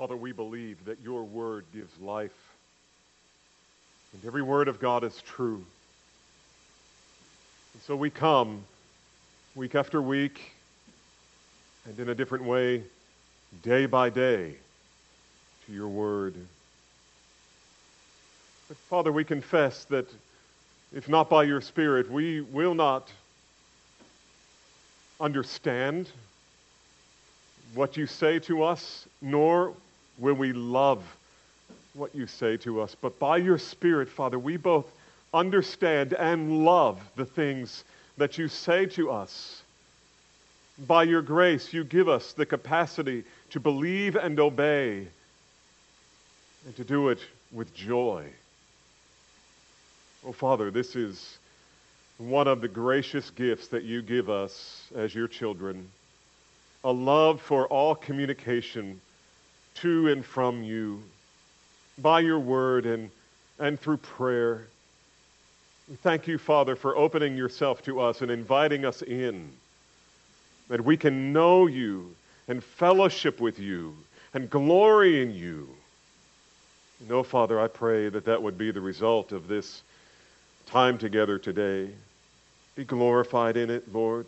Father, we believe that your word gives life, and every word of God is true. And so we come week after week, and in a different way, day by day, to your word. But Father, we confess that if not by your Spirit, we will not understand what you say to us, nor will we love what you say to us. But by your Spirit, Father, we both understand and love the things that you say to us. By your grace, you give us the capacity to believe and obey, and to do it with joy. Oh, Father, this is one of the gracious gifts that you give us as your children a love for all communication to and from you by your word and, and through prayer. We thank you, Father, for opening yourself to us and inviting us in, that we can know you and fellowship with you and glory in you. No, Father, I pray that that would be the result of this time together today. Be glorified in it, Lord.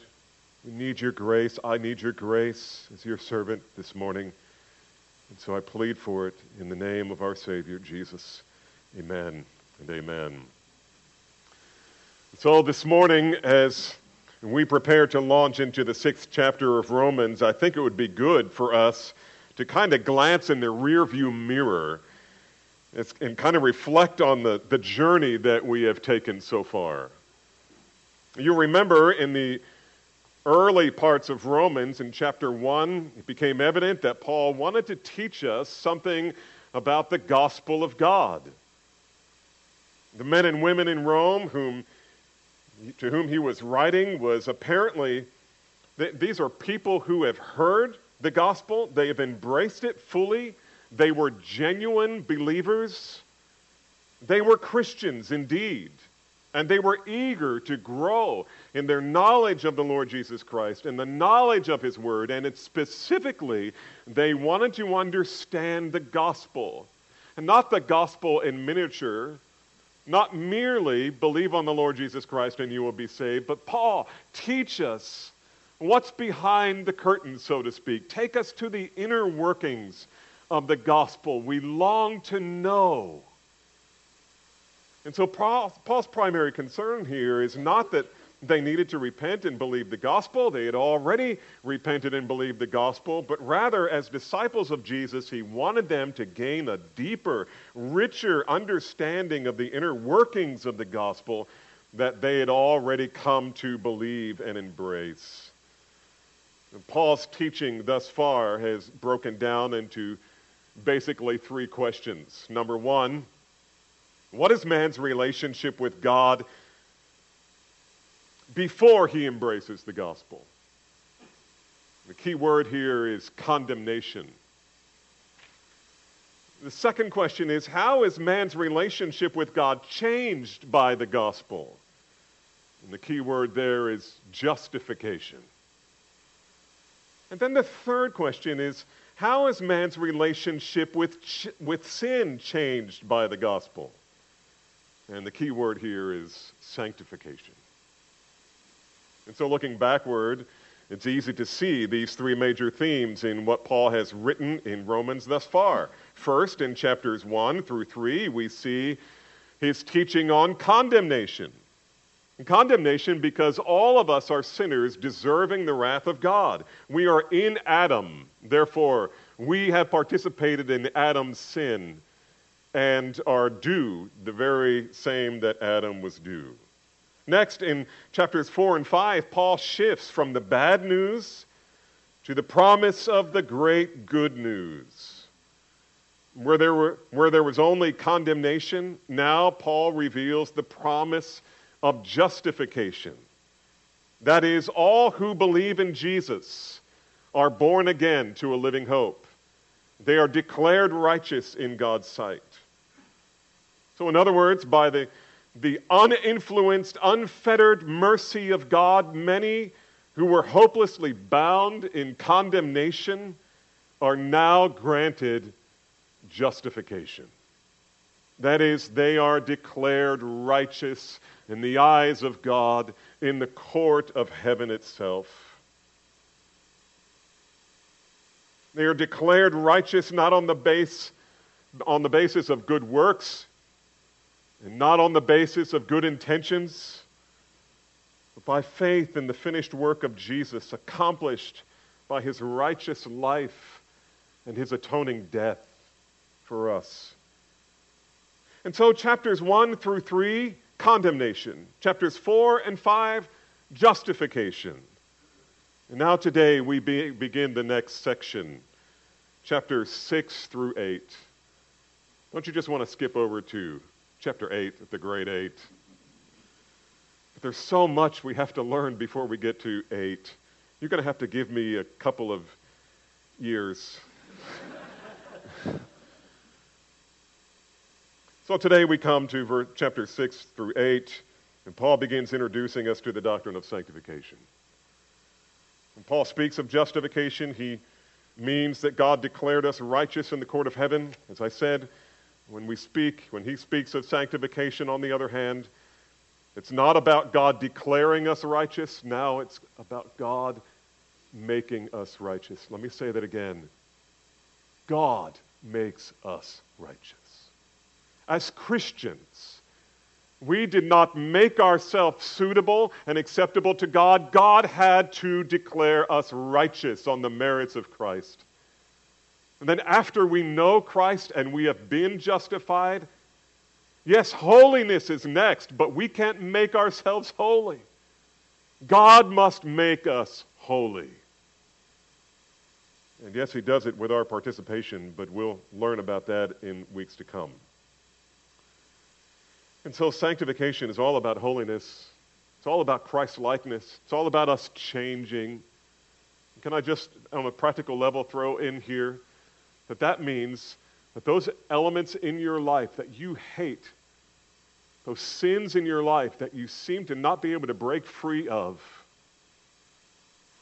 We need your grace. I need your grace as your servant this morning. And so I plead for it in the name of our Savior, Jesus. Amen and amen. So this morning, as we prepare to launch into the sixth chapter of Romans, I think it would be good for us to kind of glance in the rearview mirror and kind of reflect on the, the journey that we have taken so far. You remember in the early parts of Romans in chapter 1, it became evident that Paul wanted to teach us something about the gospel of God. The men and women in Rome whom, to whom he was writing was apparently, these are people who have heard the gospel, they have embraced it fully, they were genuine believers, they were Christians indeed. And they were eager to grow in their knowledge of the Lord Jesus Christ and the knowledge of His Word. And it's specifically, they wanted to understand the gospel. And not the gospel in miniature, not merely believe on the Lord Jesus Christ and you will be saved, but Paul, teach us what's behind the curtain, so to speak. Take us to the inner workings of the gospel. We long to know and so Paul's primary concern here is not that they needed to repent and believe the gospel. They had already repented and believed the gospel, but rather, as disciples of Jesus, he wanted them to gain a deeper, richer understanding of the inner workings of the gospel that they had already come to believe and embrace. Paul's teaching thus far has broken down into basically three questions. Number one, what is man's relationship with God before he embraces the gospel? The key word here is condemnation. The second question is how is man's relationship with God changed by the gospel? And the key word there is justification. And then the third question is how is man's relationship with, ch- with sin changed by the gospel? And the key word here is sanctification. And so, looking backward, it's easy to see these three major themes in what Paul has written in Romans thus far. First, in chapters 1 through 3, we see his teaching on condemnation. condemnation because all of us are sinners deserving the wrath of God. We are in Adam. Therefore, we have participated in Adam's sin and are due the very same that Adam was due. Next, in chapters 4 and 5, Paul shifts from the bad news to the promise of the great good news. Where there, were, where there was only condemnation, now Paul reveals the promise of justification. That is, all who believe in Jesus are born again to a living hope. They are declared righteous in God's sight. So, in other words, by the, the uninfluenced, unfettered mercy of God, many who were hopelessly bound in condemnation are now granted justification. That is, they are declared righteous in the eyes of God in the court of heaven itself. They are declared righteous not on the base on the basis of good works and not on the basis of good intentions, but by faith in the finished work of Jesus accomplished by his righteous life and his atoning death for us. And so, chapters 1 through 3, condemnation. Chapters 4 and 5, justification. And now, today, we be, begin the next section, chapters 6 through 8. Don't you just want to skip over to chapter 8, the great 8? But there's so much we have to learn before we get to 8. You're going to have to give me a couple of years. So today we come to ver- chapter 6 through 8, and Paul begins introducing us to the doctrine of sanctification. When Paul speaks of justification, he means that God declared us righteous in the court of heaven. As I said, when we speak, when he speaks of sanctification, on the other hand, it's not about God declaring us righteous. Now it's about God making us righteous. Let me say that again. God makes us righteous as Christians. We did not make ourselves suitable and acceptable to God. God had to declare us righteous on the merits of Christ. And then, after we know Christ and we have been justified, yes, holiness is next, but we can't make ourselves holy. God must make us holy. And yes, He does it with our participation, but we'll learn about that in weeks to come. And so sanctification is all about holiness. It's all about Christ likeness. It's all about us changing. Can I just, on a practical level, throw in here that that means that those elements in your life that you hate, those sins in your life that you seem to not be able to break free of,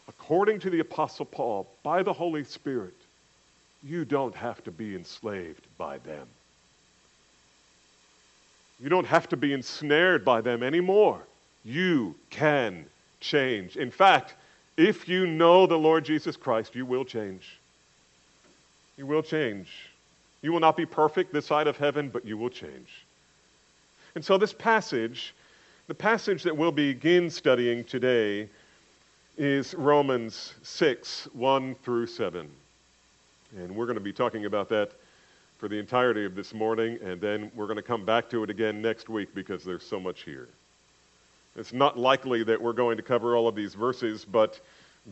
according to the Apostle Paul, by the Holy Spirit, you don't have to be enslaved by them. You don't have to be ensnared by them anymore. You can change. In fact, if you know the Lord Jesus Christ, you will change. You will change. You will not be perfect this side of heaven, but you will change. And so, this passage, the passage that we'll begin studying today, is Romans 6 1 through 7. And we're going to be talking about that for the entirety of this morning, and then we're going to come back to it again next week because there's so much here. It's not likely that we're going to cover all of these verses, but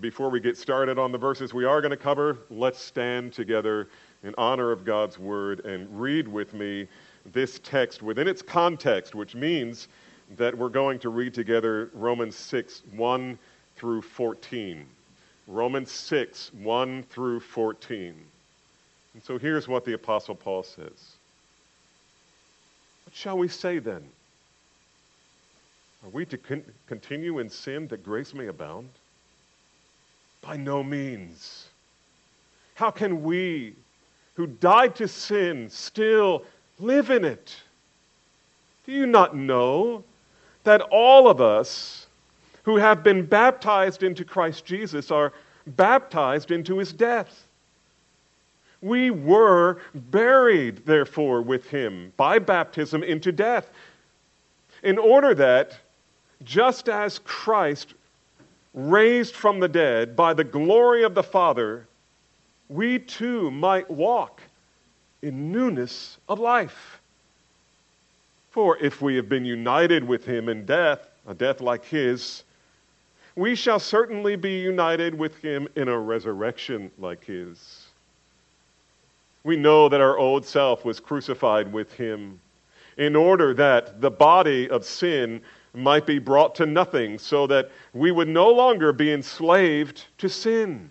before we get started on the verses we are going to cover, let's stand together in honor of God's word and read with me this text within its context, which means that we're going to read together Romans 6 1 through 14. Romans 6 1 through 14. And so here's what the Apostle Paul says What shall we say then? Are we to con- continue in sin that grace may abound? By no means. How can we, who died to sin, still live in it? Do you not know that all of us who have been baptized into Christ Jesus are baptized into his death? We were buried, therefore, with him by baptism into death, in order that, just as Christ raised from the dead by the glory of the Father, we too might walk in newness of life. For if we have been united with him in death, a death like his, we shall certainly be united with him in a resurrection like his. We know that our old self was crucified with him in order that the body of sin might be brought to nothing, so that we would no longer be enslaved to sin.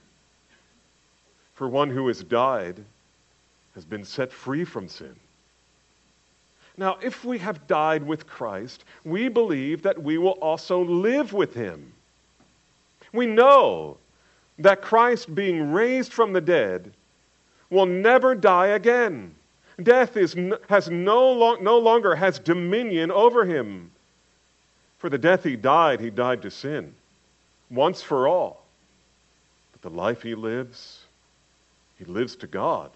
For one who has died has been set free from sin. Now, if we have died with Christ, we believe that we will also live with him. We know that Christ, being raised from the dead, will never die again. death is, has no, lo- no longer has dominion over him. For the death he died, he died to sin, once for all. But the life he lives, he lives to God.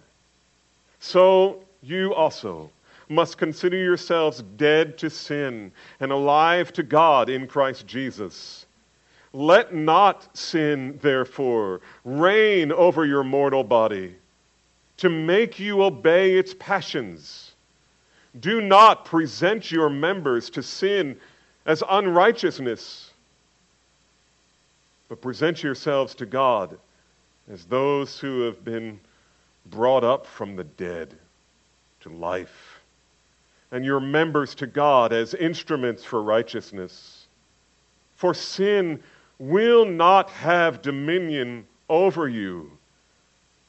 So you also must consider yourselves dead to sin and alive to God in Christ Jesus. Let not sin, therefore, reign over your mortal body to make you obey its passions. Do not present your members to sin as unrighteousness, but present yourselves to God as those who have been brought up from the dead to life, and your members to God as instruments for righteousness. For sin will not have dominion over you,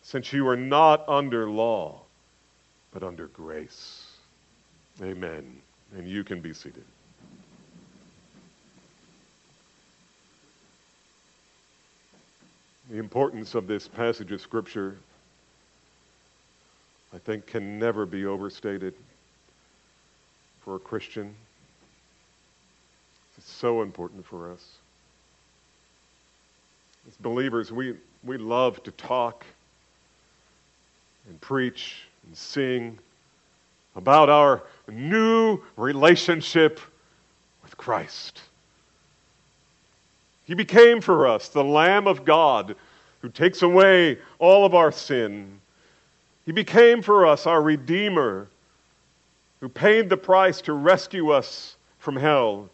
since you are not under law, but under grace. Amen. And you can be seated. The importance of this passage of Scripture, I think, can never be overstated for a Christian. It's so important for us. As believers, we, we love to talk and preach and sing about our new relationship with Christ. He became for us the Lamb of God who takes away all of our sin. He became for us our Redeemer who paid the price to rescue us from hell.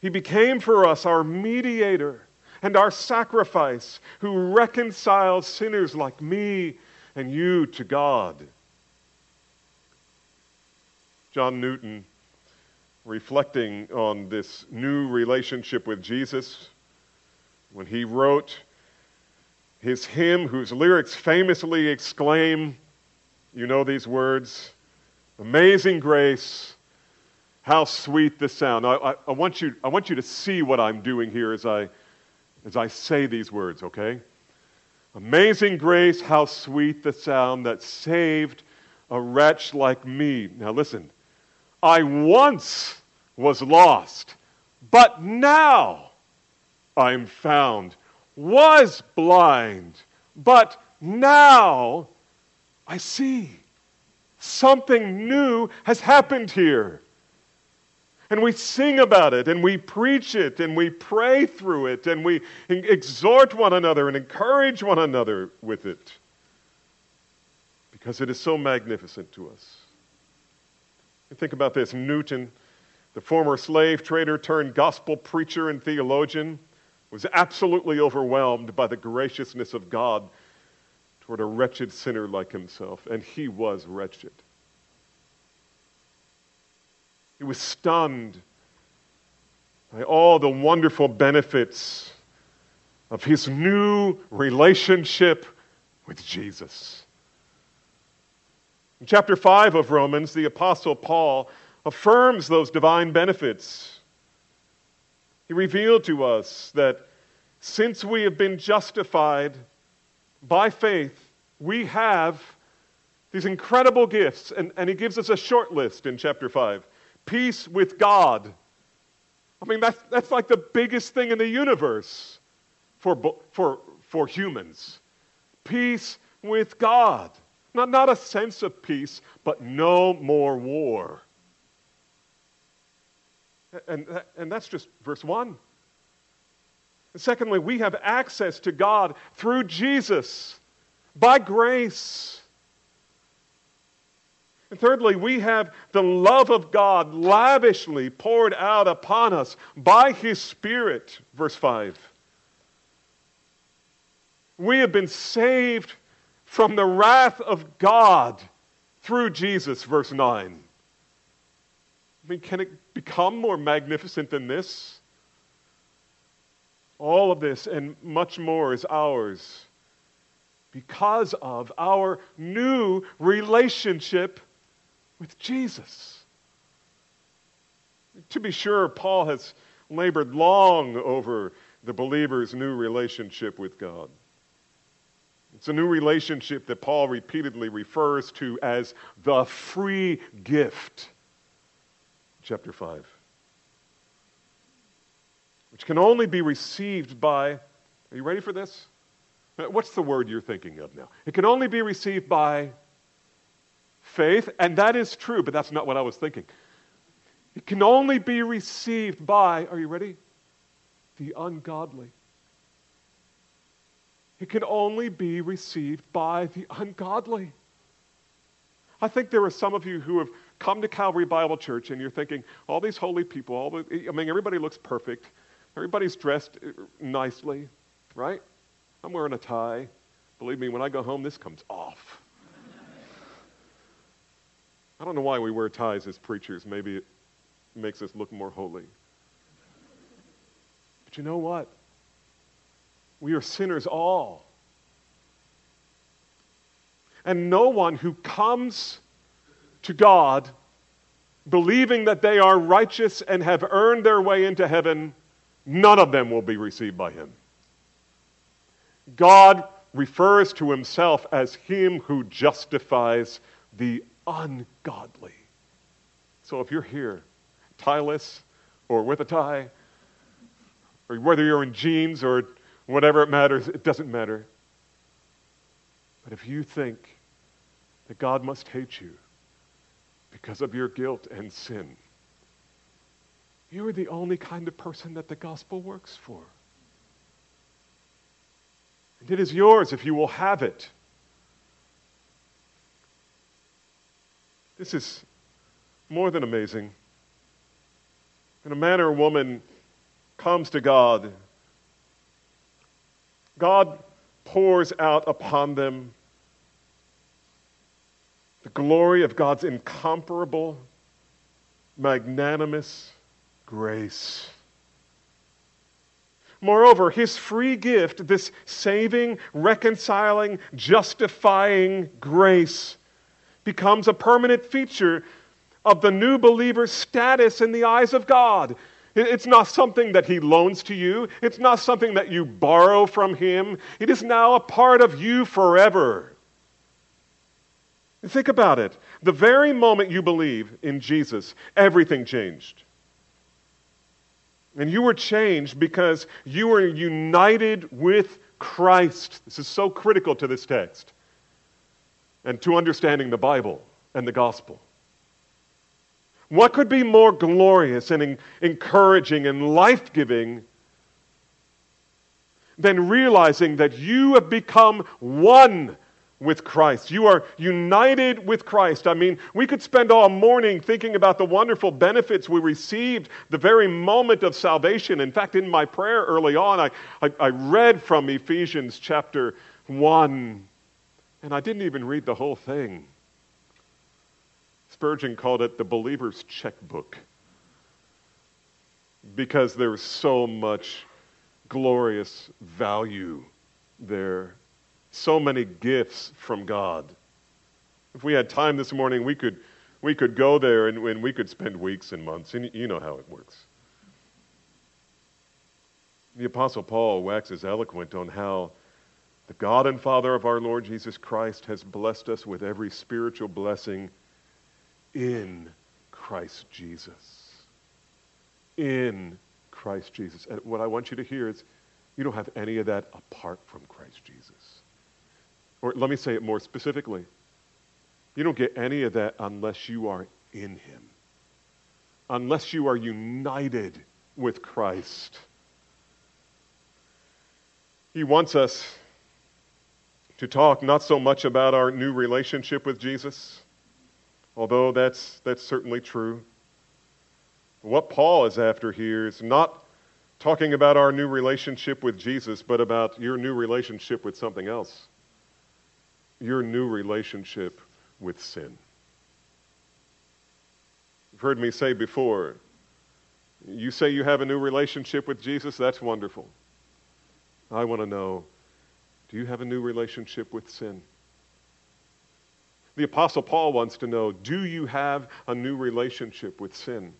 He became for us our mediator and our sacrifice who reconciles sinners like me and you to God. John Newton reflecting on this new relationship with Jesus when he wrote his hymn, whose lyrics famously exclaim, you know these words, Amazing grace, how sweet the sound. I, I, I, want you, I want you to see what I'm doing here as I, as I say these words, okay? Amazing grace, how sweet the sound that saved a wretch like me. Now listen, I once was lost, but now I'm found. Was blind, but now I see. Something new has happened here. And we sing about it, and we preach it, and we pray through it, and we exhort one another and encourage one another with it. Because it is so magnificent to us. Think about this Newton, the former slave trader turned gospel preacher and theologian, was absolutely overwhelmed by the graciousness of God toward a wretched sinner like himself. And he was wretched. He was stunned by all the wonderful benefits of his new relationship with Jesus. In chapter 5 of Romans, the Apostle Paul affirms those divine benefits. He revealed to us that since we have been justified by faith, we have these incredible gifts. And, and he gives us a short list in chapter 5 peace with God. I mean, that's, that's like the biggest thing in the universe for, for, for humans. Peace with God. Not, not a sense of peace, but no more war. And, uh, and that's just verse 1. And secondly, we have access to God through Jesus by grace. And thirdly, we have the love of God lavishly poured out upon us by His Spirit, verse 5. We have been saved from the wrath of God through Jesus, verse 9. I mean, can it become more magnificent than this? All of this and much more is ours because of our new relationship with Jesus. To be sure, Paul has labored long over the believer's new relationship with God. It's a new relationship that Paul repeatedly refers to as the free gift. Chapter 5. Which can only be received by, are you ready for this? What's the word you're thinking of now? It can only be received by faith, and that is true, but that's not what I was thinking. It can only be received by, are you ready? The ungodly. It can only be received by the ungodly. I think there are some of you who have come to Calvary Bible Church and you're thinking, all these holy people, all the, I mean, everybody looks perfect. Everybody's dressed nicely, right? I'm wearing a tie. Believe me, when I go home, this comes off. I don't know why we wear ties as preachers. Maybe it makes us look more holy. But you know what? We are sinners all. And no one who comes to God believing that they are righteous and have earned their way into heaven, none of them will be received by Him. God refers to Himself as Him who justifies the ungodly. So if you're here, tieless or with a tie, or whether you're in jeans or whatever it matters, it doesn't matter. But if you think that God must hate you because of your guilt and sin, you are the only kind of person that the gospel works for. And it is yours if you will have it. This is more than amazing. When a man or a woman comes to God God pours out upon them the glory of God's incomparable, magnanimous grace. Moreover, his free gift, this saving, reconciling, justifying grace, becomes a permanent feature of the new believer's status in the eyes of God. It's not something that he loans to you. It's not something that you borrow from him. It is now a part of you forever. Think about it. The very moment you believe in Jesus, everything changed. And you were changed because you were united with Christ. This is so critical to this text and to understanding the Bible and the gospel. What could be more glorious and encouraging and life giving than realizing that you have become one with Christ? You are united with Christ. I mean, we could spend all morning thinking about the wonderful benefits we received the very moment of salvation. In fact, in my prayer early on, I, I, I read from Ephesians chapter 1, and I didn't even read the whole thing. Spurgeon called it the believer's checkbook because there's so much glorious value there, so many gifts from God. If we had time this morning, we could, we could go there and, and we could spend weeks and months, and you know how it works. The Apostle Paul waxes eloquent on how the God and Father of our Lord Jesus Christ has blessed us with every spiritual blessing in Christ Jesus. In Christ Jesus. And what I want you to hear is you don't have any of that apart from Christ Jesus. Or let me say it more specifically. You don't get any of that unless you are in Him, unless you are united with Christ. He wants us to talk not so much about our new relationship with Jesus although that's, that's certainly true. What Paul is after here is not talking about our new relationship with Jesus, but about your new relationship with something else. Your new relationship with sin. You've heard me say before, you say you have a new relationship with Jesus, that's wonderful. I want to know do you have a new relationship with sin? The Apostle Paul wants to know do you have a new relationship with sin?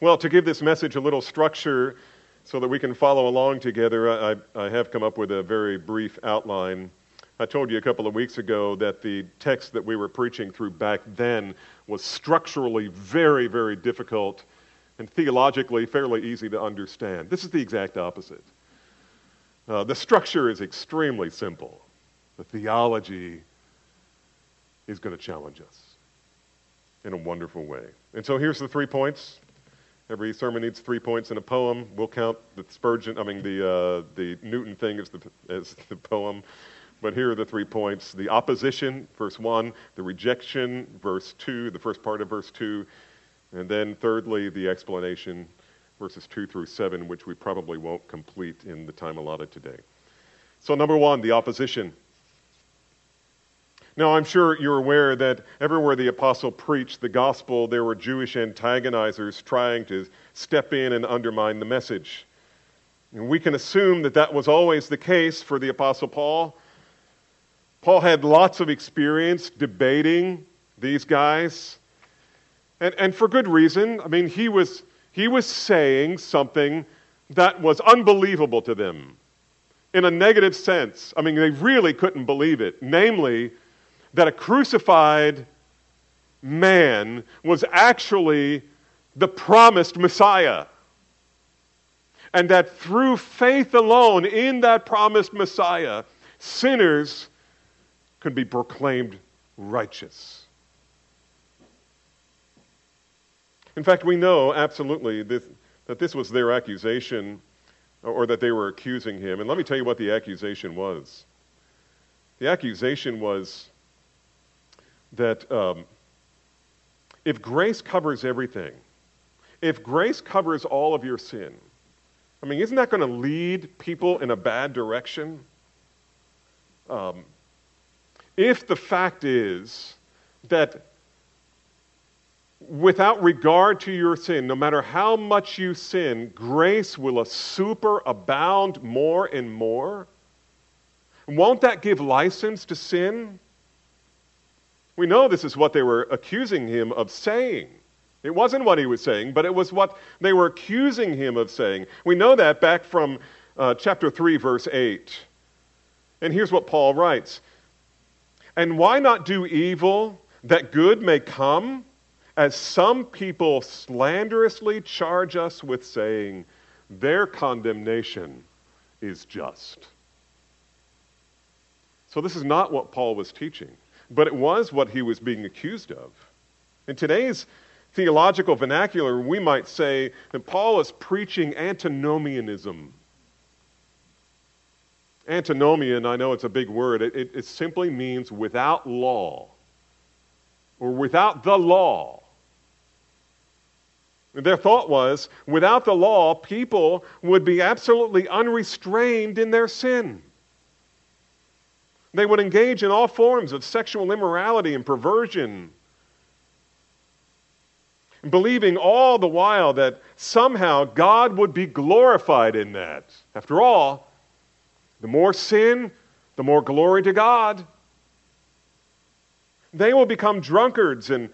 Well, to give this message a little structure, so that we can follow along together, I, I have come up with a very brief outline. I told you a couple of weeks ago that the text that we were preaching through back then was structurally very, very difficult and theologically fairly easy to understand. This is the exact opposite. Uh, the structure is extremely simple. The theology is going to challenge us in a wonderful way. And so here's the three points. Every sermon needs three points in a poem. We'll count the Spurgeon, I mean the uh, the Newton thing as the as the poem, but here are the three points: the opposition, verse one; the rejection, verse two; the first part of verse two, and then thirdly, the explanation, verses two through seven, which we probably won't complete in the time allotted today. So number one, the opposition. Now, I'm sure you're aware that everywhere the apostle preached the gospel, there were Jewish antagonizers trying to step in and undermine the message. And we can assume that that was always the case for the apostle Paul. Paul had lots of experience debating these guys, and, and for good reason. I mean, he was, he was saying something that was unbelievable to them in a negative sense. I mean, they really couldn't believe it. Namely, that a crucified man was actually the promised Messiah. And that through faith alone in that promised Messiah, sinners could be proclaimed righteous. In fact, we know absolutely this, that this was their accusation or that they were accusing him. And let me tell you what the accusation was. The accusation was that um, if grace covers everything, if grace covers all of your sin, I mean, isn't that going to lead people in a bad direction? Um, if the fact is that without regard to your sin, no matter how much you sin, grace will superabound more and more, won't that give license to sin? We know this is what they were accusing him of saying. It wasn't what he was saying, but it was what they were accusing him of saying. We know that back from uh, chapter 3, verse 8. And here's what Paul writes And why not do evil that good may come? As some people slanderously charge us with saying, their condemnation is just. So, this is not what Paul was teaching but it was what he was being accused of. In today's theological vernacular, we might say that Paul is preaching antinomianism. Antinomian, I know it's a big word, it, it, it simply means without law or without the law. Their thought was without the law, people would be absolutely unrestrained in their sin. They would engage in all forms of sexual immorality and perversion, believing all the while that somehow God would be glorified in that. After all, the more sin, the more glory to God. They will become drunkards and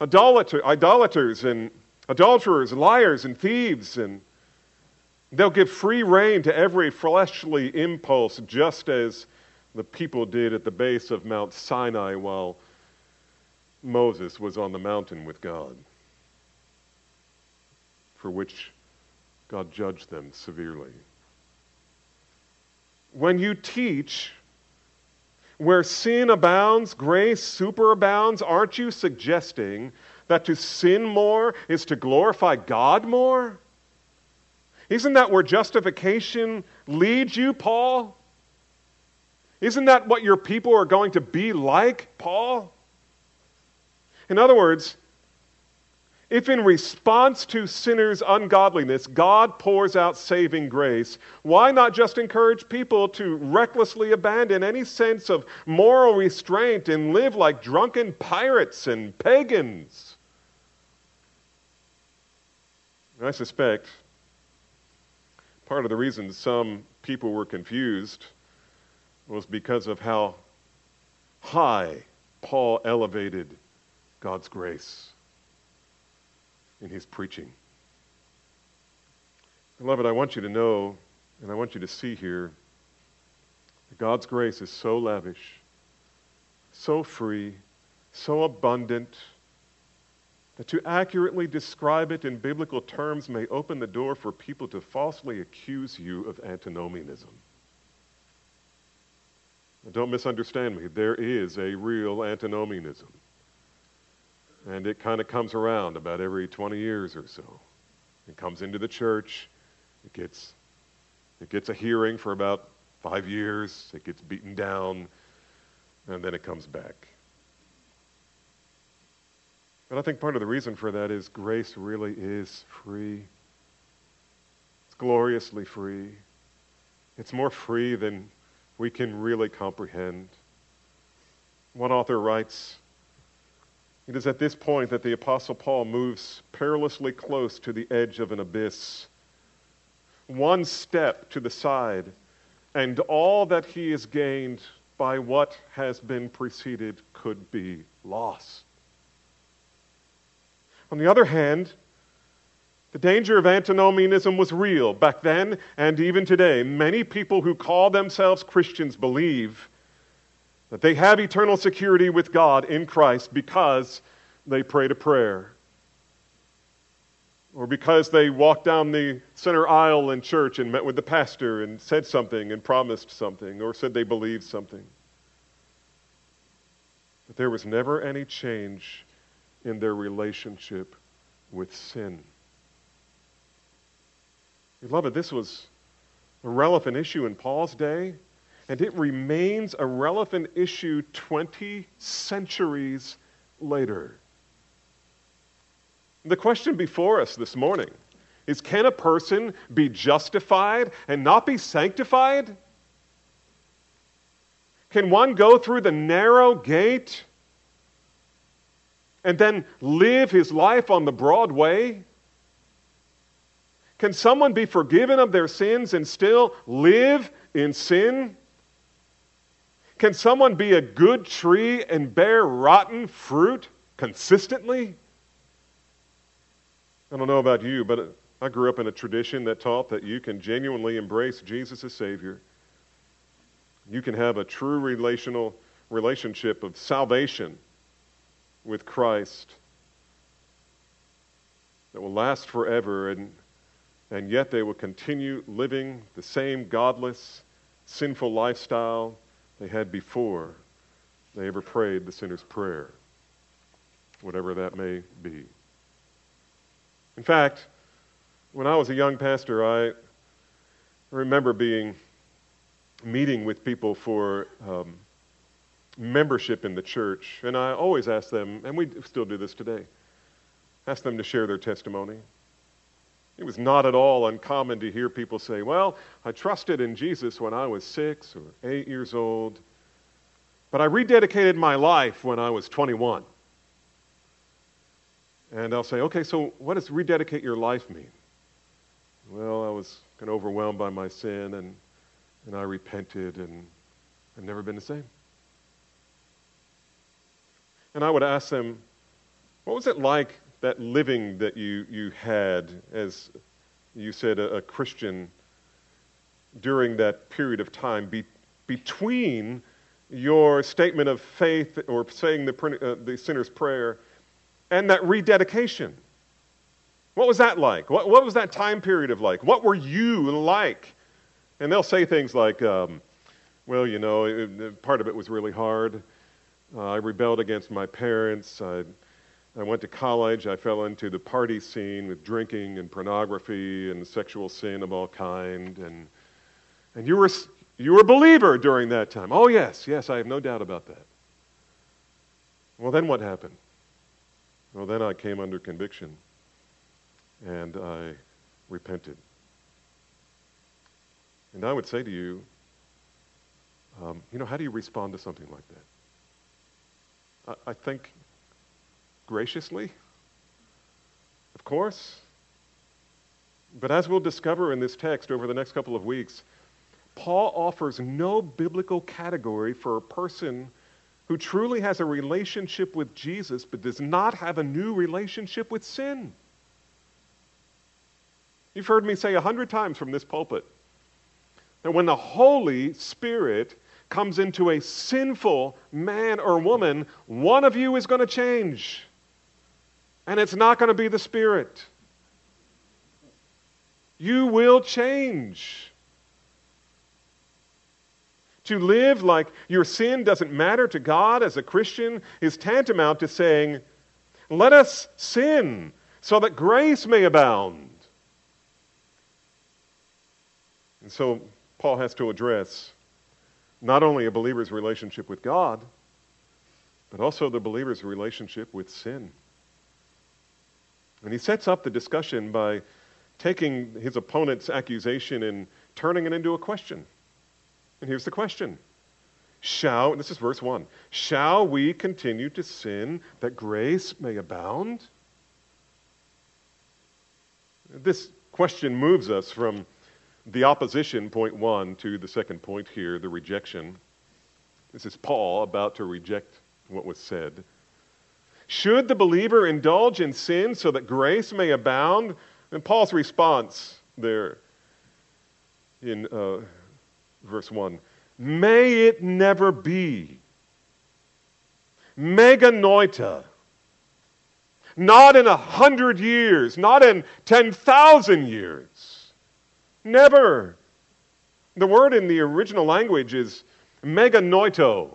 idolater, idolaters and adulterers, liars and thieves, and they'll give free rein to every fleshly impulse, just as the people did at the base of Mount Sinai while Moses was on the mountain with God, for which God judged them severely. When you teach where sin abounds, grace superabounds, aren't you suggesting that to sin more is to glorify God more? Isn't that where justification leads you, Paul? Isn't that what your people are going to be like, Paul? In other words, if in response to sinners' ungodliness, God pours out saving grace, why not just encourage people to recklessly abandon any sense of moral restraint and live like drunken pirates and pagans? I suspect part of the reason some people were confused was because of how high Paul elevated God's grace in his preaching. Beloved, I want you to know, and I want you to see here, that God's grace is so lavish, so free, so abundant, that to accurately describe it in biblical terms may open the door for people to falsely accuse you of antinomianism. Don't misunderstand me. There is a real antinomianism. And it kind of comes around about every 20 years or so. It comes into the church. It gets, it gets a hearing for about five years. It gets beaten down. And then it comes back. But I think part of the reason for that is grace really is free. It's gloriously free. It's more free than we can really comprehend. One author writes, it is at this point that the Apostle Paul moves perilously close to the edge of an abyss. One step to the side, and all that he has gained by what has been preceded could be lost. On the other hand, the danger of antinomianism was real back then and even today. Many people who call themselves Christians believe that they have eternal security with God in Christ because they prayed a prayer. Or because they walked down the center aisle in church and met with the pastor and said something and promised something or said they believed something. But there was never any change in their relationship with sin. Beloved, this was a relevant issue in Paul's day, and it remains a relevant issue 20 centuries later. The question before us this morning is can a person be justified and not be sanctified? Can one go through the narrow gate and then live his life on the broad way? Can someone be forgiven of their sins and still live in sin? Can someone be a good tree and bear rotten fruit consistently? I don't know about you, but I grew up in a tradition that taught that you can genuinely embrace Jesus as Savior. You can have a true relational relationship of salvation with Christ that will last forever and and yet they will continue living the same godless, sinful lifestyle they had before they ever prayed the sinner's prayer, whatever that may be. In fact, when I was a young pastor, I remember being meeting with people for um, membership in the church, and I always ask them, and we still do this today, ask them to share their testimony. It was not at all uncommon to hear people say, Well, I trusted in Jesus when I was six or eight years old, but I rededicated my life when I was 21. And I'll say, Okay, so what does rededicate your life mean? Well, I was kind of overwhelmed by my sin and, and I repented and I've never been the same. And I would ask them, What was it like that living that you, you had as you said a, a Christian during that period of time be, between your statement of faith or saying the, uh, the sinner's prayer and that rededication. What was that like? What, what was that time period of like? What were you like? And they'll say things like, um, well, you know, it, part of it was really hard. Uh, I rebelled against my parents. I I went to college. I fell into the party scene with drinking and pornography and sexual sin of all kind. And, and you, were, you were a believer during that time. Oh, yes, yes, I have no doubt about that. Well, then what happened? Well, then I came under conviction and I repented. And I would say to you, um, you know, how do you respond to something like that? I, I think graciously, of course. But as we'll discover in this text over the next couple of weeks, Paul offers no biblical category for a person who truly has a relationship with Jesus but does not have a new relationship with sin. You've heard me say a hundred times from this pulpit that when the Holy Spirit comes into a sinful man or woman, one of you is going to change. And it's not going to be the Spirit. You will change. To live like your sin doesn't matter to God as a Christian is tantamount to saying, let us sin so that grace may abound. And so Paul has to address not only a believer's relationship with God, but also the believer's relationship with sin. And he sets up the discussion by taking his opponent's accusation and turning it into a question. And here's the question Shall, this is verse 1, shall we continue to sin that grace may abound? This question moves us from the opposition, point one, to the second point here, the rejection. This is Paul about to reject what was said. Should the believer indulge in sin so that grace may abound? And Paul's response there in uh, verse 1 May it never be. Meganoita. Not in a hundred years, not in 10,000 years. Never. The word in the original language is meganoito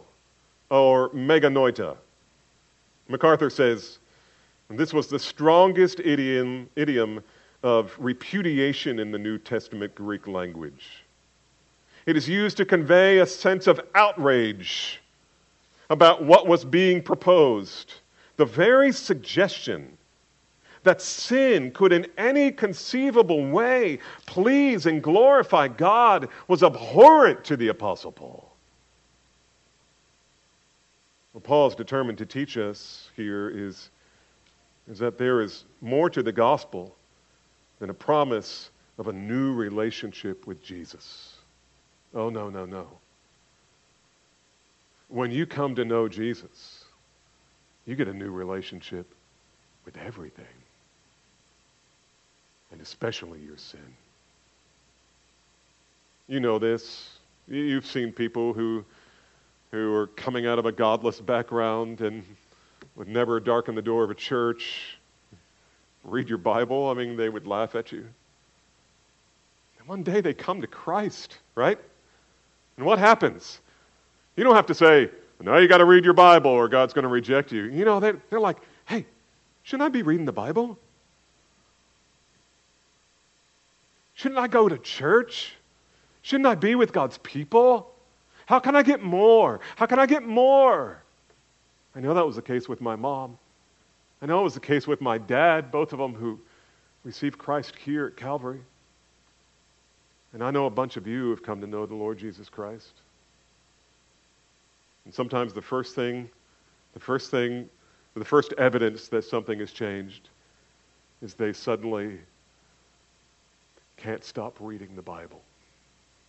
or meganoita. MacArthur says this was the strongest idiom, idiom of repudiation in the New Testament Greek language. It is used to convey a sense of outrage about what was being proposed. The very suggestion that sin could in any conceivable way please and glorify God was abhorrent to the Apostle Paul. What Paul is determined to teach us here is, is that there is more to the gospel than a promise of a new relationship with Jesus. Oh, no, no, no. When you come to know Jesus, you get a new relationship with everything, and especially your sin. You know this. You've seen people who, who are coming out of a godless background and would never darken the door of a church, read your Bible. I mean, they would laugh at you. And one day they come to Christ, right? And what happens? You don't have to say, now you got to read your Bible or God's going to reject you. You know, they're, they're like, hey, shouldn't I be reading the Bible? Shouldn't I go to church? Shouldn't I be with God's people? How can I get more? How can I get more? I know that was the case with my mom. I know it was the case with my dad, both of them who received Christ here at Calvary. And I know a bunch of you have come to know the Lord Jesus Christ. And sometimes the first thing, the first thing, the first evidence that something has changed is they suddenly can't stop reading the Bible.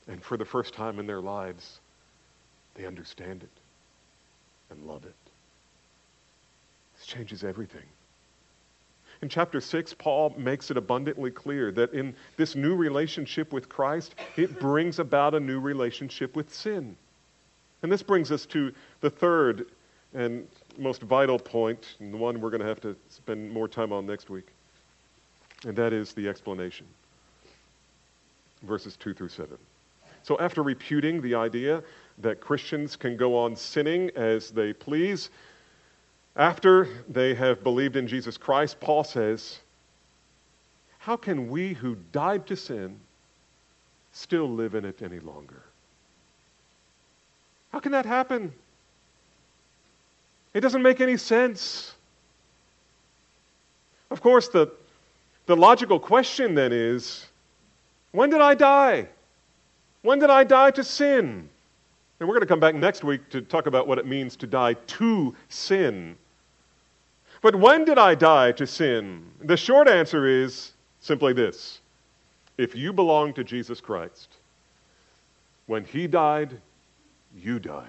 And for the first time in their lives, they understand it and love it. This changes everything. In chapter 6, Paul makes it abundantly clear that in this new relationship with Christ, it brings about a new relationship with sin. And this brings us to the third and most vital point, and the one we're going to have to spend more time on next week, and that is the explanation. Verses 2 through 7. So, after reputing the idea that Christians can go on sinning as they please, after they have believed in Jesus Christ, Paul says, How can we who died to sin still live in it any longer? How can that happen? It doesn't make any sense. Of course, the, the logical question then is when did I die? When did I die to sin? And we're going to come back next week to talk about what it means to die to sin. But when did I die to sin? The short answer is simply this if you belong to Jesus Christ, when he died, you died.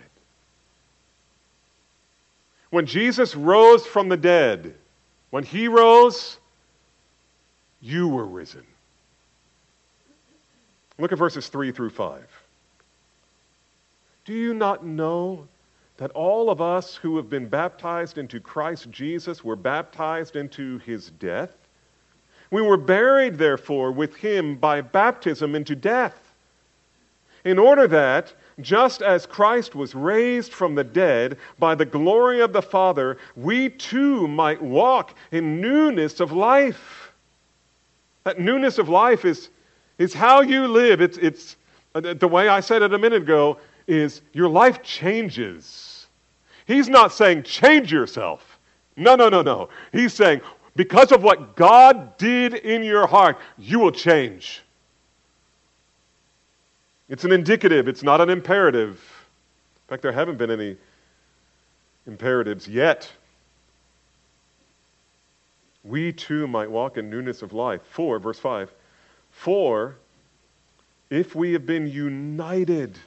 When Jesus rose from the dead, when he rose, you were risen. Look at verses 3 through 5. Do you not know that all of us who have been baptized into Christ Jesus were baptized into his death? We were buried, therefore, with him by baptism into death, in order that, just as Christ was raised from the dead by the glory of the Father, we too might walk in newness of life. That newness of life is, is how you live. It's, it's uh, the way I said it a minute ago is your life changes. He's not saying change yourself. No, no, no, no. He's saying because of what God did in your heart, you will change. It's an indicative, it's not an imperative. In fact, there haven't been any imperatives yet. We too might walk in newness of life. For, verse 5, for if we have been united,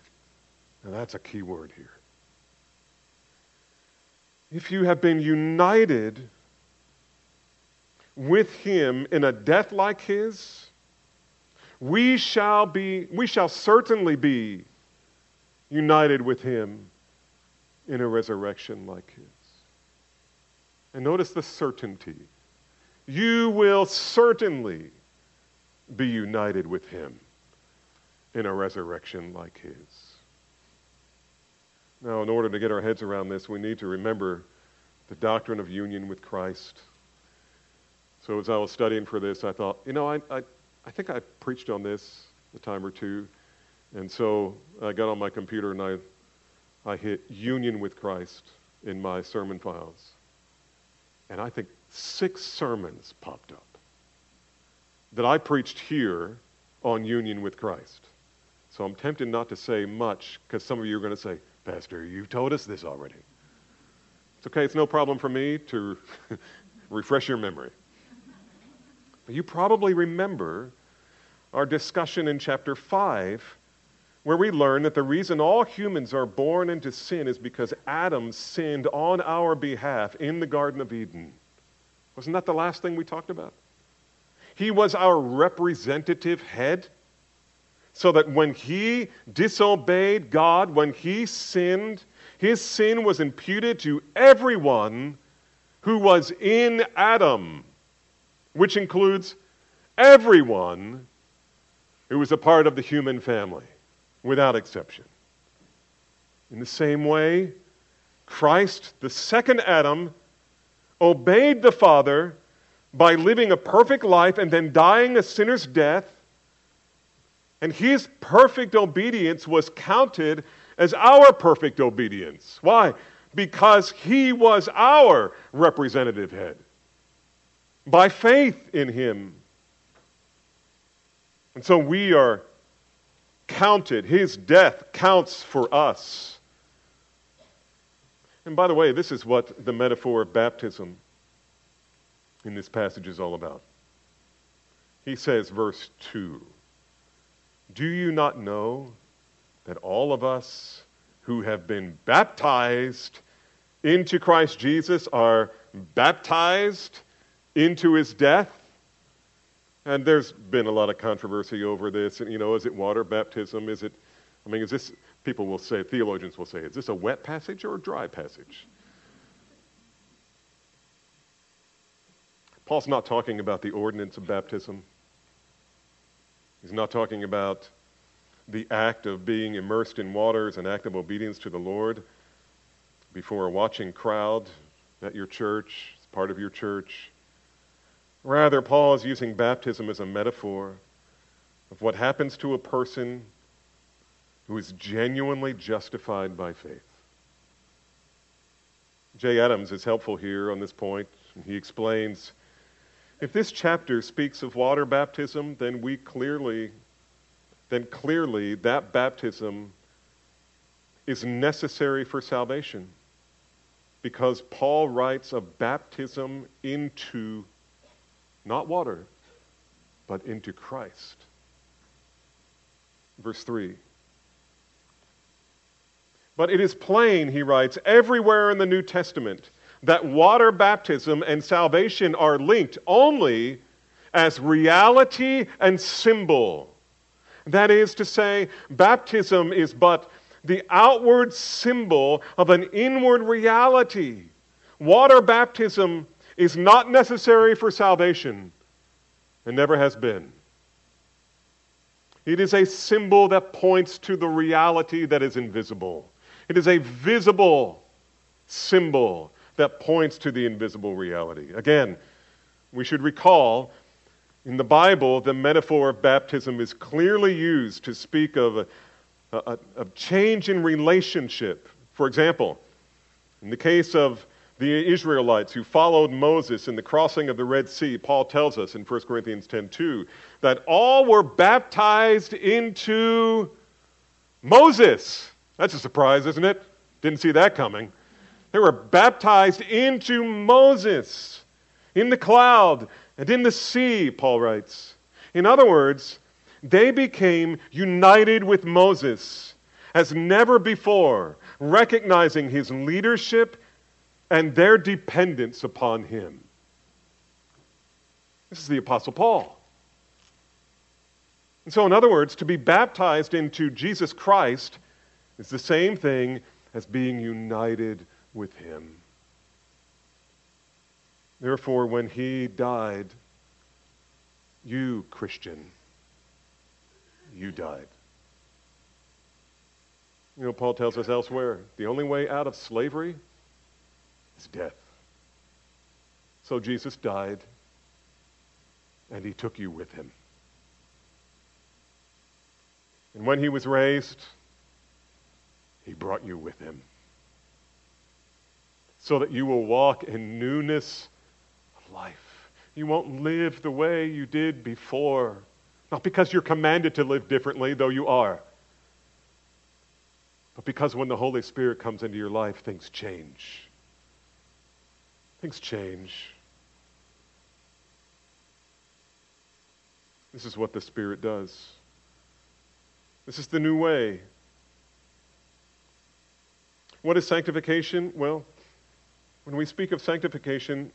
now that's a key word here. If you have been united with him in a death like his, we shall be we shall certainly be united with him in a resurrection like his. And notice the certainty. You will certainly be united with him in a resurrection like his. Now, in order to get our heads around this, we need to remember the doctrine of union with Christ. So, as I was studying for this, I thought, you know, I, I, I think I preached on this a time or two. And so I got on my computer and I, I hit union with Christ in my sermon files. And I think six sermons popped up that I preached here on union with Christ. So I'm tempted not to say much because some of you are going to say, Pastor, you've told us this already. It's okay, it's no problem for me to refresh your memory. But you probably remember our discussion in chapter 5, where we learn that the reason all humans are born into sin is because Adam sinned on our behalf in the Garden of Eden. Wasn't that the last thing we talked about? He was our representative head, so that when he disobeyed God, when he sinned, his sin was imputed to everyone who was in Adam which includes everyone who was a part of the human family, without exception. In the same way, Christ, the second Adam, obeyed the Father by living a perfect life and then dying a sinner's death. And his perfect obedience was counted as our perfect obedience. Why? Because he was our representative head by faith in him. And so we are counted. His death counts for us. And by the way, this is what the metaphor of baptism in this passage is all about. He says, verse 2 Do you not know that all of us who have been baptized into Christ Jesus are baptized into his death. And there's been a lot of controversy over this. And, you know, is it water baptism? Is it, I mean, is this, people will say, theologians will say, is this a wet passage or a dry passage? Paul's not talking about the ordinance of baptism. He's not talking about the act of being immersed in water as an act of obedience to the Lord before a watching crowd at your church, as part of your church. Rather, Paul is using baptism as a metaphor of what happens to a person who is genuinely justified by faith. Jay Adams is helpful here on this point. He explains if this chapter speaks of water baptism, then we clearly, then clearly that baptism is necessary for salvation because Paul writes of baptism into not water, but into Christ. Verse 3. But it is plain, he writes, everywhere in the New Testament that water baptism and salvation are linked only as reality and symbol, That is to say, baptism is but the outward symbol of an inward reality. Water baptism is not necessary for salvation and never has been. It is a symbol that points to the reality that is invisible. It is a visible symbol that points to the invisible reality. Again, we should recall in the Bible, the metaphor of baptism is clearly used to speak of a, a, a change in relationship. For example, in the case of the Israelites who followed Moses in the crossing of the Red Sea, Paul tells us in 1 Corinthians 10:2 that all were baptized into Moses. That's a surprise, isn't it? Didn't see that coming. They were baptized into Moses in the cloud and in the sea, Paul writes. In other words, they became united with Moses as never before, recognizing his leadership and their dependence upon him. This is the Apostle Paul. And so, in other words, to be baptized into Jesus Christ is the same thing as being united with him. Therefore, when he died, you, Christian, you died. You know, Paul tells us elsewhere the only way out of slavery is death. So Jesus died, and he took you with him. And when he was raised, he brought you with him so that you will walk in newness of life. You won't live the way you did before. Not because you're commanded to live differently, though you are, but because when the Holy Spirit comes into your life, things change. Things change. This is what the Spirit does. This is the new way. What is sanctification? Well, when we speak of sanctification,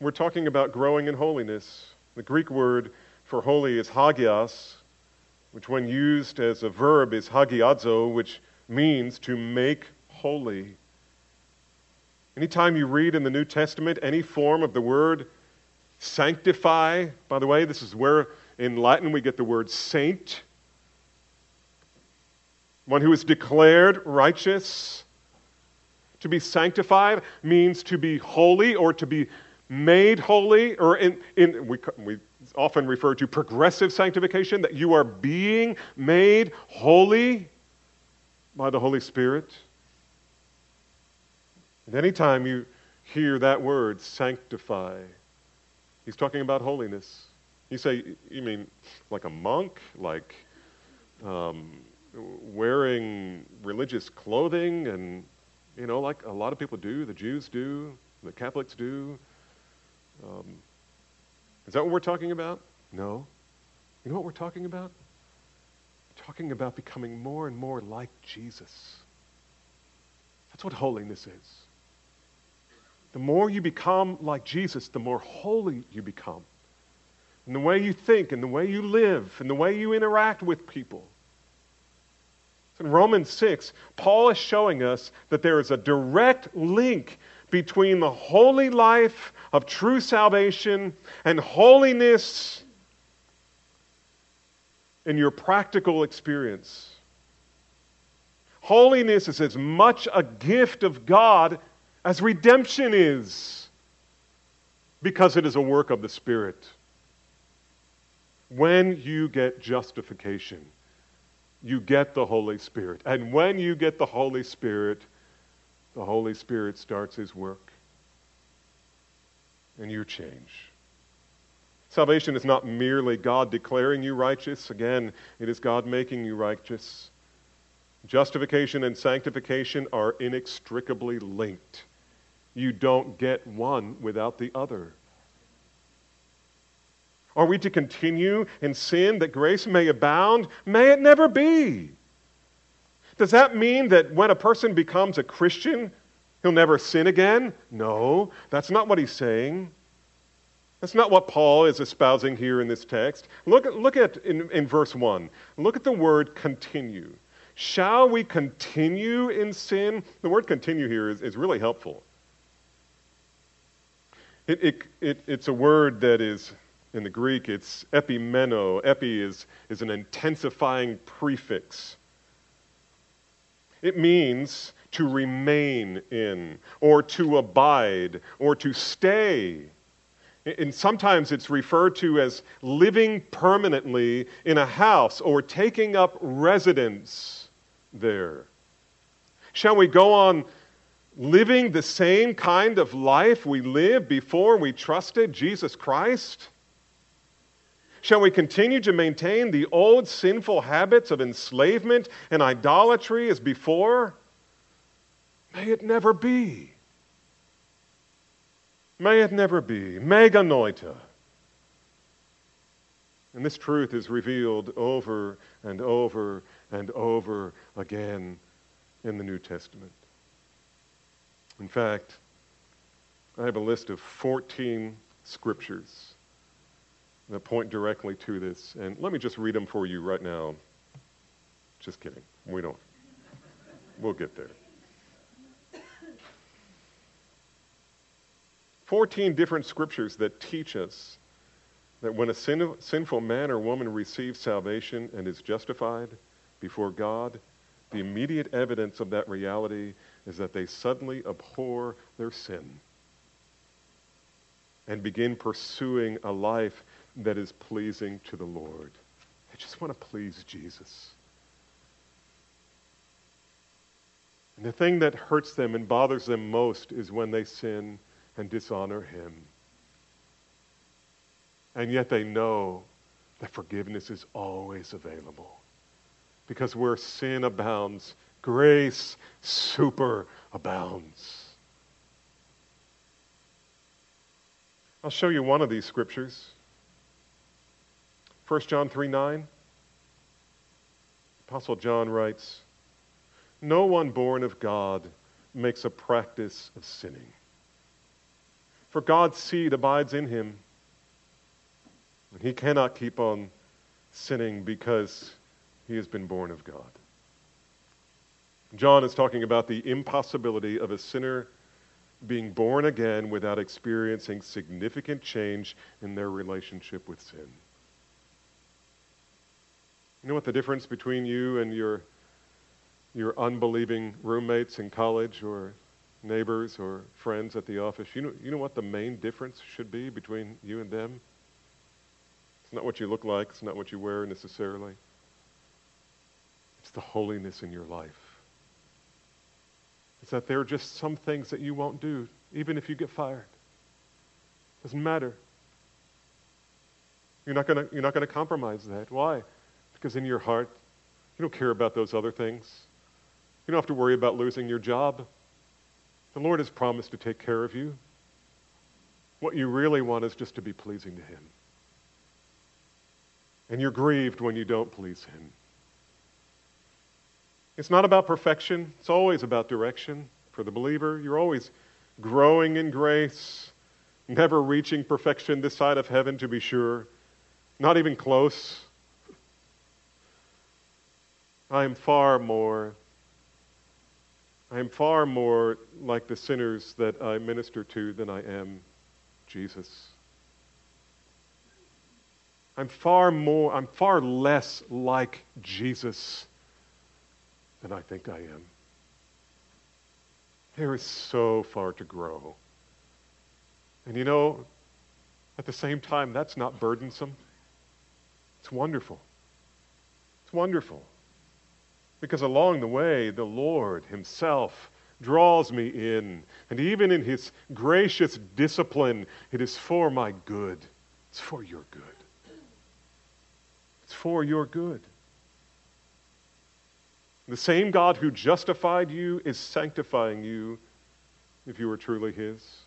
we're talking about growing in holiness. The Greek word for holy is hagios, which, when used as a verb, is hagiadzo, which means to make holy. Anytime you read in the New Testament any form of the word sanctify, by the way, this is where in Latin we get the word saint, one who is declared righteous. To be sanctified means to be holy or to be made holy, or in, in we, we often refer to progressive sanctification, that you are being made holy by the Holy Spirit. And anytime you hear that word, sanctify, he's talking about holiness. You say, you mean like a monk, like um, wearing religious clothing, and, you know, like a lot of people do, the Jews do, the Catholics do. Um, is that what we're talking about? No. You know what we're talking about? We're talking about becoming more and more like Jesus. That's what holiness is. The more you become like Jesus, the more holy you become. In the way you think, and the way you live, and the way you interact with people. In Romans 6, Paul is showing us that there is a direct link between the holy life of true salvation and holiness in your practical experience. Holiness is as much a gift of God as redemption is because it is a work of the Spirit. When you get justification, you get the Holy Spirit. And when you get the Holy Spirit, the Holy Spirit starts his work and you change. Salvation is not merely God declaring you righteous. Again, it is God making you righteous. Justification and sanctification are inextricably linked. You don't get one without the other. Are we to continue in sin that grace may abound? May it never be. Does that mean that when a person becomes a Christian, he'll never sin again? No, that's not what he's saying. That's not what Paul is espousing here in this text. Look at, look at in, in verse 1. Look at the word continue. Shall we continue in sin? The word continue here is, is really helpful. It, it, it, it's a word that is, in the Greek, it's epimeno. Epi is, is an intensifying prefix. It means to remain in, or to abide, or to stay. And sometimes it's referred to as living permanently in a house or taking up residence there. Shall we go on living the same kind of life we lived before we trusted Jesus Christ? Shall we continue to maintain the old sinful habits of enslavement and idolatry as before? May it never be. May it never be. Meganoita. And this truth is revealed over and over and over again in the New Testament. In fact, I have a list of 14 scriptures that point directly to this. And let me just read them for you right now. Just kidding. We don't. We'll get there. 14 different scriptures that teach us that when a sin, sinful man or woman receives salvation and is justified before God, the immediate evidence of that reality is that they suddenly abhor their sin and begin pursuing a life that is pleasing to the Lord. They just want to please Jesus. And the thing that hurts them and bothers them most is when they sin and dishonor Him. And yet they know that forgiveness is always available. Because where sin abounds, grace super abounds. I'll show you one of these scriptures. 1 John 3 9. Apostle John writes, No one born of God makes a practice of sinning. For God's seed abides in him. And he cannot keep on sinning because he has been born of God. John is talking about the impossibility of a sinner being born again without experiencing significant change in their relationship with sin. You know what the difference between you and your, your unbelieving roommates in college or neighbors or friends at the office, you know, you know what the main difference should be between you and them? It's not what you look like, it's not what you wear necessarily. It's the holiness in your life. It's that there are just some things that you won't do, even if you get fired. Doesn't matter. You're not going you're not going to compromise that. Why? Because in your heart, you don't care about those other things. You don't have to worry about losing your job. The Lord has promised to take care of you. What you really want is just to be pleasing to Him. And you're grieved when you don't please Him. It's not about perfection, it's always about direction. For the believer, you're always growing in grace, never reaching perfection this side of heaven, to be sure, not even close. I am far more I am far more like the sinners that I minister to than I am Jesus. I'm far more, I'm far less like Jesus than I think I am. There is so far to grow. And you know, at the same time, that's not burdensome. It's wonderful. It's wonderful. Because along the way, the Lord Himself draws me in. And even in His gracious discipline, it is for my good. It's for your good. It's for your good. The same God who justified you is sanctifying you if you are truly His.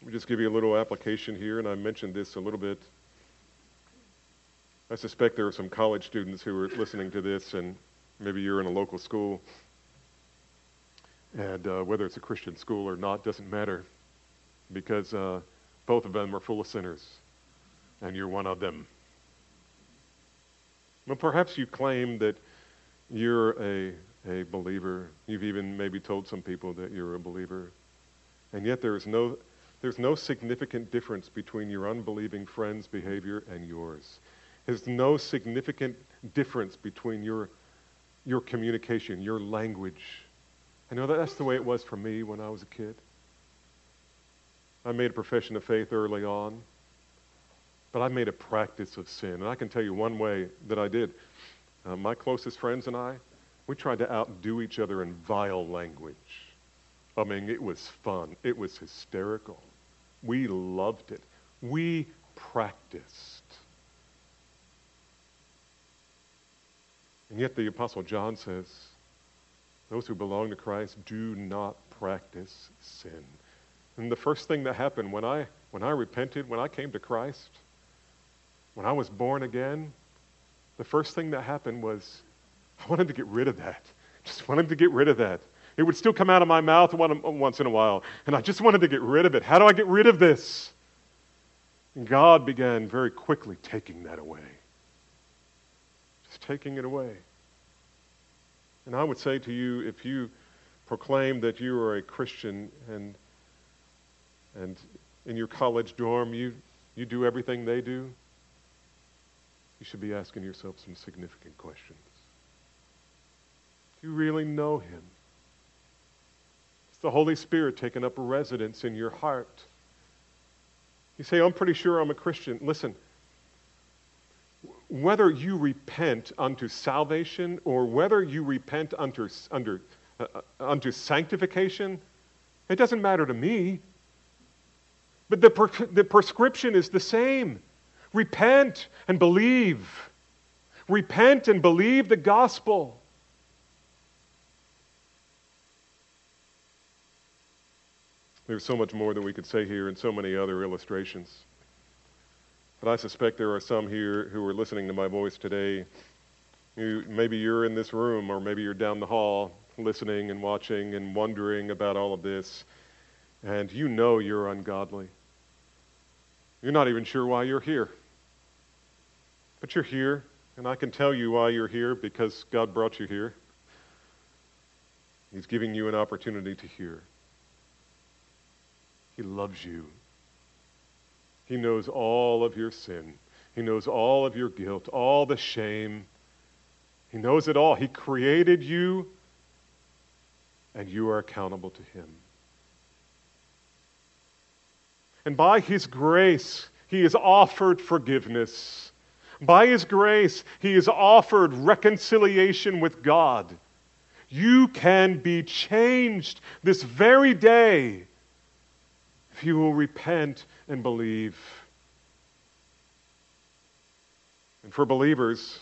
Let me just give you a little application here, and I mentioned this a little bit I suspect there are some college students who are listening to this, and maybe you're in a local school. And uh, whether it's a Christian school or not doesn't matter. because uh, both of them are full of sinners, and you're one of them. Well, perhaps you claim that you're a, a believer. You've even maybe told some people that you're a believer. And yet there is no, there's no significant difference between your unbelieving friend's behavior and yours. There's no significant difference between your, your communication, your language. I know that that's the way it was for me when I was a kid. I made a profession of faith early on, but I made a practice of sin. And I can tell you one way that I did. Uh, my closest friends and I, we tried to outdo each other in vile language. I mean, it was fun. It was hysterical. We loved it. We practiced. And yet the Apostle John says, those who belong to Christ do not practice sin. And the first thing that happened when I, when I repented, when I came to Christ, when I was born again, the first thing that happened was I wanted to get rid of that. Just wanted to get rid of that. It would still come out of my mouth once in a while, and I just wanted to get rid of it. How do I get rid of this? And God began very quickly taking that away. Taking it away. And I would say to you, if you proclaim that you are a Christian and, and in your college dorm you, you do everything they do, you should be asking yourself some significant questions. Do you really know him? Is the Holy Spirit taking up residence in your heart? You say, I'm pretty sure I'm a Christian. Listen, whether you repent unto salvation or whether you repent unto, under, uh, unto sanctification, it doesn't matter to me. But the, per- the prescription is the same repent and believe. Repent and believe the gospel. There's so much more that we could say here and so many other illustrations. But I suspect there are some here who are listening to my voice today. You, maybe you're in this room, or maybe you're down the hall listening and watching and wondering about all of this, and you know you're ungodly. You're not even sure why you're here. But you're here, and I can tell you why you're here because God brought you here. He's giving you an opportunity to hear. He loves you. He knows all of your sin. He knows all of your guilt, all the shame. He knows it all. He created you, and you are accountable to Him. And by His grace, He has offered forgiveness. By His grace, He has offered reconciliation with God. You can be changed this very day if you will repent and believe. And for believers,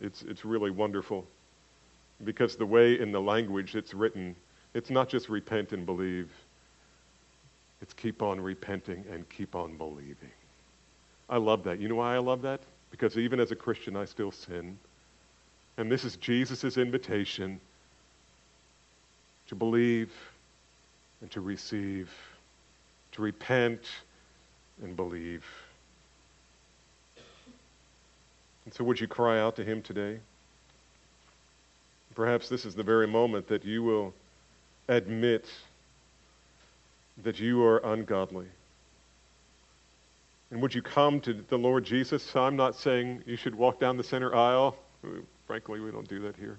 it's, it's really wonderful because the way in the language it's written, it's not just repent and believe, it's keep on repenting and keep on believing. I love that. You know why I love that? Because even as a Christian, I still sin. And this is Jesus' invitation to believe and to receive, to repent and believe. And so, would you cry out to Him today? Perhaps this is the very moment that you will admit that you are ungodly. And would you come to the Lord Jesus? I'm not saying you should walk down the center aisle. Frankly, we don't do that here.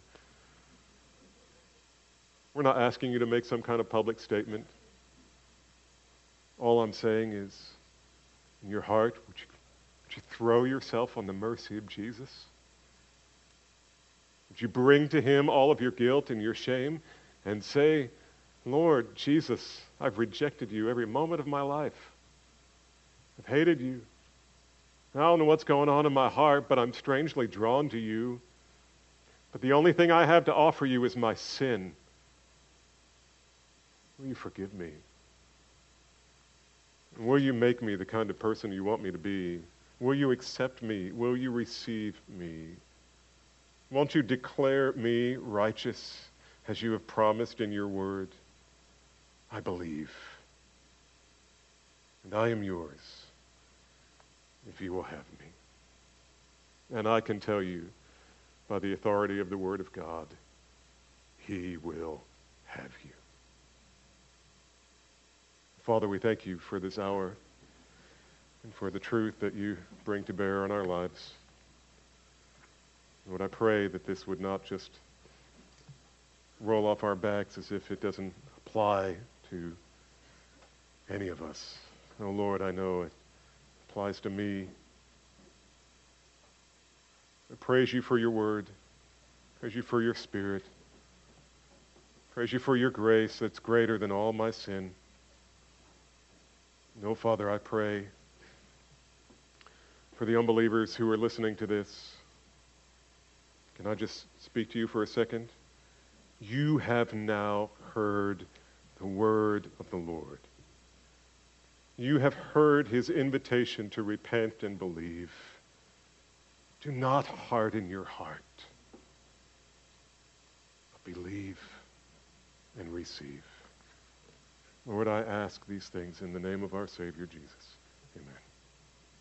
We're not asking you to make some kind of public statement. All I'm saying is, in your heart, would you, would you throw yourself on the mercy of Jesus? Would you bring to him all of your guilt and your shame and say, Lord Jesus, I've rejected you every moment of my life. I've hated you. I don't know what's going on in my heart, but I'm strangely drawn to you. But the only thing I have to offer you is my sin. Will you forgive me? Will you make me the kind of person you want me to be? Will you accept me? Will you receive me? Won't you declare me righteous as you have promised in your word? I believe. and I am yours if you will have me. And I can tell you, by the authority of the Word of God, He will have you. Father, we thank you for this hour and for the truth that you bring to bear on our lives. Lord, I pray that this would not just roll off our backs as if it doesn't apply to any of us. Oh, Lord, I know it applies to me. I praise you for your word. Praise you for your spirit. Praise you for your grace that's greater than all my sin. No, Father, I pray for the unbelievers who are listening to this. Can I just speak to you for a second? You have now heard the word of the Lord. You have heard his invitation to repent and believe. Do not harden your heart, but believe and receive. Lord, I ask these things in the name of our Savior Jesus. Amen.